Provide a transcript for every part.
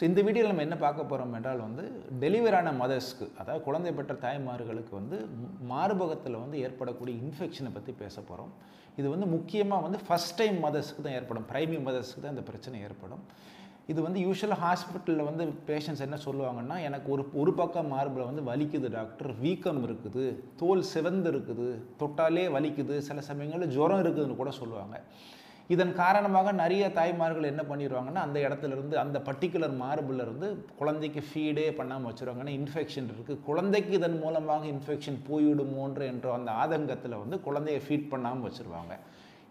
So இந்த வீடியோவில் நம்ம என்ன பார்க்க போகிறோம் என்றால் வந்து டெலிவரான மதர்ஸ்க்கு அதாவது குழந்தை பெற்ற தாய்மார்களுக்கு வந்து மார்பகத்தில் வந்து ஏற்படக்கூடிய இன்ஃபெக்ஷனை பற்றி பேச போகிறோம் இது வந்து முக்கியமாக வந்து ஃபஸ்ட் டைம் மதர்ஸ்க்கு தான் ஏற்படும். பிரைமி மதர்ஸ்க்கு தான் இந்த பிரச்சனை ஏற்படும். இது வந்து யூஸ்வலாக ஹாஸ்பிட்டலில் வந்து பேஷண்ட்ஸ் என்ன சொல்லுவாங்கன்னா எனக்கு ஒரு ஒரு பக்கம் மார்பில் வந்து வலிக்குது டாக்டர் வீக்கம் இருக்குது தோல் சிவந்து இருக்குது தொட்டாலே வலிக்குது சில சமயங்களில் ஜுரம் இருக்குதுன்னு கூட சொல்லுவாங்க. இதன் காரணமாக நிறைய தாய்மார்கள் என்ன பண்ணிடுவாங்கன்னா அந்த இடத்துல இருந்து அந்த பர்டிகுலர் மார்பிலிருந்து குழந்தைக்கு ஃபீடே பண்ணாமல் வச்சுருவாங்கன்னா இன்ஃபெக்ஷன் இருக்குது குழந்தைக்கு இதன் மூலமாக இன்ஃபெக்ஷன் போய்விடுமோன்ற என்ற அந்த ஆதங்கத்தில் வந்து குழந்தைய ஃபீட் பண்ணாமல் வச்சுருவாங்க.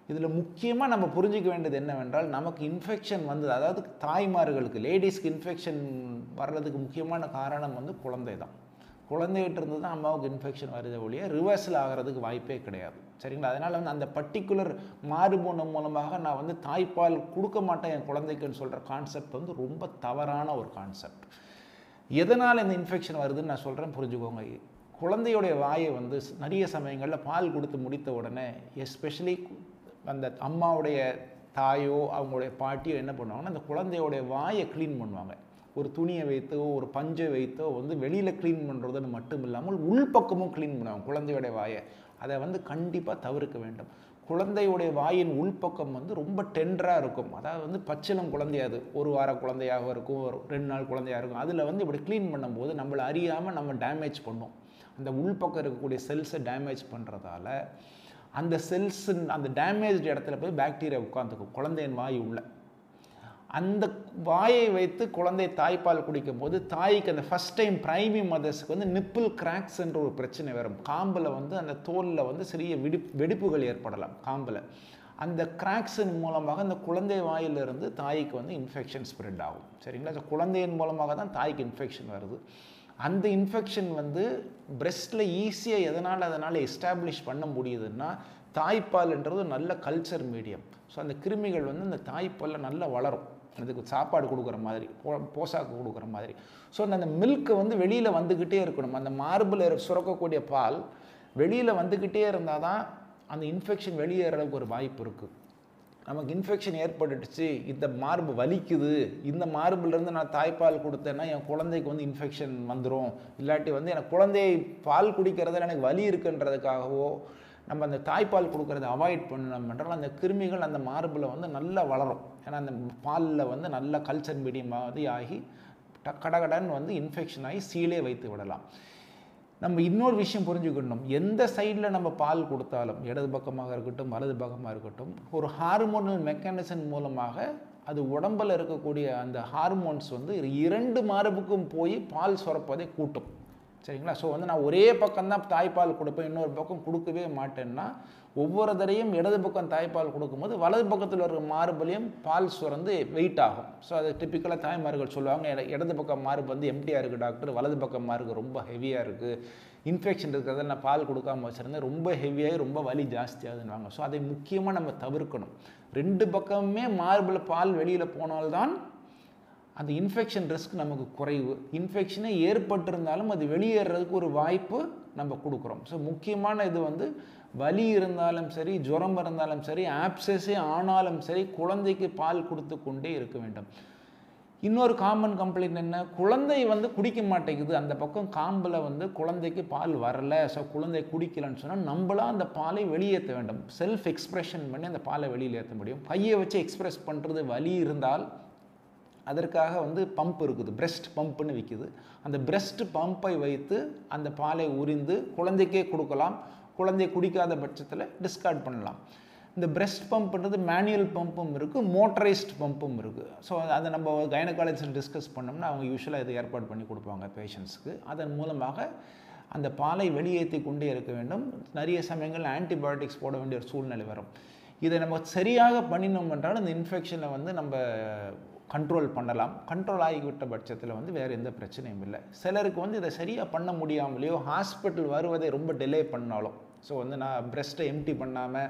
இதில் முக்கியமாக நம்ம புரிஞ்சிக்க வேண்டியது என்னவென்றால் நமக்கு இன்ஃபெக்ஷன் வந்தது அதாவது தாய்மார்களுக்கு லேடிஸ்க்கு இன்ஃபெக்ஷன் வர்றதுக்கு முக்கியமான காரணம் வந்து குழந்தை தான் குழந்தைகிட்ட இருந்து தான் அம்மாவுக்கு இன்ஃபெக்ஷன் வருது ஒழிய ரிவர்சல் ஆகிறதுக்கு வாய்ப்பே கிடையாது. சரிங்களா? அதனால் வந்து அந்த பர்டிகுலர் மாறுபோனம் மூலமாக நான் வந்து தாய்ப்பால் கொடுக்க மாட்டேன் என் குழந்தைக்குன்னு சொல்கிற கான்செப்ட் வந்து ரொம்ப தவறான ஒரு கான்செப்ட் எதனால் இந்த இன்ஃபெக்ஷன் வருதுன்னு நான் சொல்கிறேன் புரிஞ்சுக்கோங்க. குழந்தையுடைய வாயை வந்து நிறைய சமயங்களில் பால் கொடுத்து முடித்த உடனே எஸ்பெஷலி அந்த அம்மாவுடைய தாயோ அவங்களுடைய பாட்டியோ என்ன பண்ணுவாங்கன்னா அந்த குழந்தையோடைய வாயை க்ளீன் பண்ணுவாங்க. ஒரு துணியை வைத்தோ ஒரு பஞ்சை வைத்தோ வந்து வெளியில் க்ளீன் பண்ணுறதுன்னு மட்டும் இல்லாமல் உள்பக்கமும் க்ளீன் பண்ணுவாங்க. குழந்தையோடைய வாயை. அதை வந்து கண்டிப்பாக தவிர்க்க வேண்டும். குழந்தையுடைய வாயின் உள்பக்கம் வந்து ரொம்ப டெண்டராக இருக்கும். அதாவது வந்து பச்சிலம் குழந்தையாது ஒரு வார குழந்தையாக இருக்கும். ஒரு ரெண்டு நாள் குழந்தையாக இருக்கும். அதில் வந்து இப்படி க்ளீன் பண்ணும்போது நம்மளை அறியாமல் நம்ம டேமேஜ் பண்ணும். அந்த உள்பக்கம் இருக்கக்கூடிய செல்ஸை டேமேஜ் பண்ணுறதால அந்த செல்ஸ் அந்த டேமேஜ் இடத்துல போய் பாக்டீரியா உட்காந்துக்கும் குழந்தையின் வாய் உள்ள. அந்த வாயை வைத்து குழந்தை தாய்ப்பால் குடிக்கும்போது தாய்க்கு அந்த ஃபஸ்ட் டைம் பிரைமி மதர்ஸ்க்கு வந்து நிப்பிள் கிராக்ஸ் என்ற ஒரு பிரச்சனை வரும். காம்பில் வந்து அந்த தோலில் வந்து சிறிய வெடி வெடிப்புகள் ஏற்படலாம் காம்பில். அந்த கிராக்ஸின் மூலமாக அந்த குழந்தை வாயிலிருந்து தாய்க்கு வந்து இன்ஃபெக்ஷன் ஸ்ப்ரெட் ஆகும். சரிங்களா? ஸோ குழந்தையின் மூலமாக தான் தாய்க்கு இன்ஃபெக்ஷன் வருது. அந்த இன்ஃபெக்ஷன் வந்து பிரெஸ்ட்டில் ஈஸியாக எதனால் அதனால் எஸ்டாப்ளிஷ் பண்ண முடியுதுன்னா தாய்ப்பால்ன்றது நல்ல கல்ச்சர் மீடியம் ஸோ அந்த கிருமிகள் வந்து அந்த தாய்ப்பாலில் நல்லா வளரும். அதுக்கு சாப்பாடு கொடுக்குற மாதிரி போ போசாக்கு கொடுக்குற மாதிரி. ஸோ அந்த மில்க்கு வந்து வெளியில் வந்துக்கிட்டே இருக்கணும். அந்த மார்பில் சுரக்கக்கூடிய பால் வெளியில் வந்துக்கிட்டே இருந்தால் தான் அந்த இன்ஃபெக்ஷன் வெளியேறதுக்கு ஒரு வாய்ப்பு இருக்குது நமக்கு இன்ஃபெக்ஷன் ஏற்பட்டுடுச்சு இந்த மார்பு வலிக்குது இந்த மார்புலேருந்து நான் தாய்ப்பால் கொடுத்தேன்னா என் குழந்தைக்கு வந்து இன்ஃபெக்ஷன் வந்துடும் இல்லாட்டி வந்து எனக்கு குழந்தையை பால் குடிக்கிறதுல எனக்கு வலி இருக்குன்றதுக்காகவோ நம்ம அந்த தாய்ப்பால் கொடுக்குறத அவாய்ட் பண்ணணும் என்றால் அந்த கிருமிகள் அந்த மார்பில் வந்து நல்லா வளரும். ஏன்னா அந்த பாலில் வந்து நல்ல கல்ச்சர் மீடியம் மாதிரி ஆகி கடகடன்னு வந்து இன்ஃபெக்ஷன் ஆகி சீலே வைத்து விடலாம். நம்ம இன்னொரு விஷயம் புரிஞ்சுக்கணும். எந்த சைடில் நம்ம பால் கொடுத்தாலும் இடது பக்கமாக இருக்கட்டும் வலது பக்கமாக இருக்கட்டும் ஒரு ஹார்மோனல் மெக்கானிசம் மூலமாக அது உடம்பில் இருக்கக்கூடிய அந்த ஹார்மோன்ஸ் வந்து இரண்டு மார்புக்கும் போய் பால் சுரப்பதை கூட்டும். சரிங்களா? ஸோ வந்து நான் ஒரே பக்கம் தான் தாய்ப்பால் கொடுப்பேன் இன்னொரு பக்கம் கொடுக்கவே மாட்டேன்னா ஒவ்வொரு தடையும் இடது பக்கம் தாய்ப்பால் கொடுக்கும்போது வலது பக்கத்தில் இருக்கிற மார்பலையும் பால் சுரந்து வெயிட் ஆகும். ஸோ அது டிப்பிக்கலாக தாய்மார்கள் சொல்லுவாங்க இடது பக்கம் மார்பு வந்து எம்டியாக இருக்குது டாக்டர் வலது பக்கம் மார்பு ரொம்ப ஹெவியாக இருக்குது இன்ஃபெக்ஷன் இருக்கிறத நான் பால் கொடுக்காம வச்சுருந்தேன் ரொம்ப ஹெவியாகி ரொம்ப வலி ஜாஸ்தியாகுதுன்னு ஸோ அதை முக்கியமாக நம்ம தவிர்க்கணும். ரெண்டு பக்கமுமே மார்பில் பால் வெளியில் போனால்தான் அந்த இன்ஃபெக்ஷன் ரிஸ்க் நமக்கு குறைவு. இன்ஃபெக்ஷனே ஏற்பட்டிருந்தாலும் அது வெளியேறதுக்கு ஒரு வாய்ப்பு நம்ம கொடுக்குறோம். ஸோ முக்கியமான இது வந்து வலி இருந்தாலும் சரி ஜுரம் இருந்தாலும் சரி ஆப்சஸே ஆனாலும் சரி குழந்தைக்கு பால் கொடுத்து கொண்டே இருக்க வேண்டும். இன்னொரு காமன் கம்ப்ளைண்ட் என்ன? குழந்தை வந்து குடிக்க மாட்டேங்குது. அந்த பக்கம் காம்பில் வந்து குழந்தைக்கு பால் வரல. ஸோ குழந்தை குடிக்கலன்னு சொன்னால் நம்மளாக அந்த பாலை வெளியேற்ற வேண்டும். செல்ஃப் எக்ஸ்ப்ரெஷன் பண்ணி அந்த பாலை வெளியில் ஏற்ற முடியும். கையை வச்சு எக்ஸ்ப்ரெஸ் பண்ணுறது வலி இருந்தால் அதற்காக வந்து பம்ப் இருக்குது பிரெஸ்ட் பம்ப்னு விற்கிது அந்த பிரெஸ்ட் பம்பை வைத்து அந்த பாலை உறிந்து குழந்தைக்கே கொடுக்கலாம். குழந்தை குடிக்காத பட்சத்தில் டிஸ்கார்ட் பண்ணலாம். இந்த பிரெஸ்ட் பம்ப்ன்றது மேனுவல் பம்பும் இருக்குது மோட்டரைஸ்ட் பம்பும் இருக்குது ஸோ அதை நம்ம கைனகாலஜியில் டிஸ்கஸ் பண்ணோம்னா அவங்க யூஸ்வலாக இதை ஏற்பாடு பண்ணி கொடுப்பாங்க பேஷண்ட்ஸ்க்கு அதன் மூலமாக அந்த பாலை வெளியேற்றி கொண்டே இருக்க வேண்டும். நிறைய சமயங்கள் ஆன்டிபயோட்டிக்ஸ் போட வேண்டிய ஒரு சூழ்நிலை வரும். இதை நம்ம சரியாக பண்ணினோம் என்றால் இந்த இன்ஃபெக்ஷனை வந்து நம்ம கண்ட்ரோல் பண்ணலாம். கண்ட்ரோல் ஆகிவிட்ட பட்சத்தில் வந்து வேறு எந்த பிரச்சனையும் இல்லை. சிலருக்கு வந்து இதை சரியாக பண்ண முடியாமலையோ ஹாஸ்பிட்டல் வருவதை ரொம்ப டிலே பண்ணாலும். ஸோ வந்து நான் பிரெஸ்ட்டை எம்டி பண்ணாமல்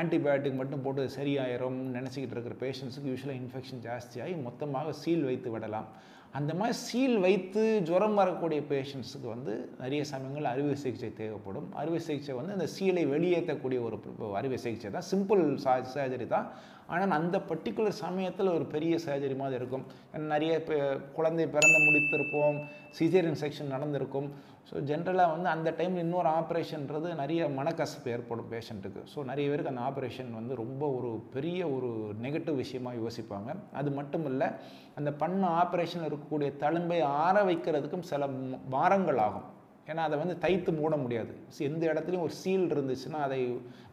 ஆன்டிபயோட்டிக் மட்டும் போட்டு சரியாயிரும் நினச்சிக்கிட்டு இருக்கிற பேஷண்ட்ஸுக்கு யூஸ்வலாக இன்ஃபெக்ஷன் ஜாஸ்தியாகி மொத்தமாக சீல் வைத்து விடலாம். அந்த மாதிரி சீல் வைத்து ஜுரம் வரக்கூடிய பேஷண்ட்ஸுக்கு வந்து நிறைய சமயங்கள் அறுவை சிகிச்சை தேவைப்படும். அறுவை சிகிச்சை வந்து அந்த சீலை வெளியேற்றக்கூடிய ஒரு அறுவை சிகிச்சை தான். சிம்பிள் சா சர்ஜரி தான். ஆனால் அந்த பர்டிகுலர் சமயத்தில் ஒரு பெரிய சர்ஜரி மாதிரி இருக்கும். நிறைய குழந்தை பிறந்த முடித்திருப்போம். சிசேரியன் செக்ஷன் நடந்திருக்கும். ஸோ ஜென்ரலாக வந்து அந்த டைமில் இன்னொரு ஆப்ரேஷன்றது நிறைய மனக்கசப்பு ஏற்படும் பேஷண்ட்டுக்கு ஸோ நிறைய பேருக்கு அந்த ஆப்ரேஷன் வந்து ரொம்ப ஒரு பெரிய ஒரு நெகட்டிவ் விஷயமாக யோசிப்பாங்க. அது மட்டும் இல்லை அந்த பண்ண ஆப்ரேஷனில் இருக்கக்கூடிய தழும்பை ஆற வைக்கிறதுக்கும் சில வாரங்கள் ஆகும். ஏன்னா அதை வந்து தைத்து மூட முடியாது. எந்த இடத்துலையும் ஒரு சீல் இருந்துச்சுன்னா அதை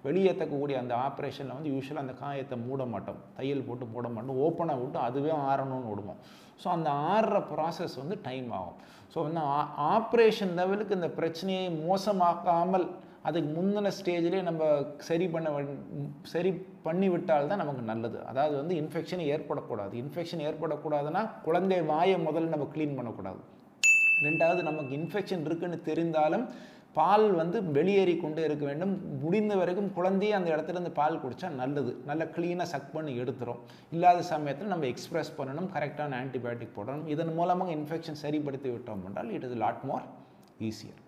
வெளியேற்றக்கூடிய அந்த ஆப்ரேஷனில் வந்து யூஸ்வலாக அந்த காயத்தை மூட மாட்டோம். தையல் போட்டு மூட மாட்டோம். ஓப்பனாக விட்டு அதுவே ஆறணும்னு விடுவோம். ஸோ அந்த ஆறுற ப்ராசஸ் வந்து டைம் ஆகும். ஸோ வந்து ஆப்ரேஷன் லெவலுக்கு இந்த பிரச்சனையை மோசமாக்காமல் அதுக்கு முந்தின ஸ்டேஜ்லேயே நம்ம சரி பண்ண சரி பண்ணி விட்டால் தான் நமக்கு நல்லது. அதாவது வந்து இன்ஃபெக்ஷன் ஏற்படக்கூடாது. இன்ஃபெக்ஷன் ஏற்படக்கூடாதுன்னா குழந்தை வாயை முதல்ல நம்ம க்ளீன் பண்ணக்கூடாது. ரெண்டாவது நமக்கு இன்ஃபெக்ஷன் இருக்குன்னு தெரிந்தாலும் பால் வந்து வெளியேறி கொண்டே இருக்க வேண்டும். முடிந்த வரைக்கும் குழந்தையே அந்த இடத்துல இருந்து பால் குடித்தா நல்லது. நல்லா க்ளீனாக சக் பண்ணி எடுத்துரும். இல்லாத சமயத்தில் நம்ம எக்ஸ்ப்ரெஸ் பண்ணணும். கரெக்டான ஆன்டிபயோட்டிக் போடணும். இதன் மூலமாக இன்ஃபெக்ஷன் சரிப்படுத்தி விட்டோம் என்றால் it is lot more easier